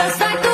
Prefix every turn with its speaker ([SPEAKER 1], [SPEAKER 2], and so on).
[SPEAKER 1] just like the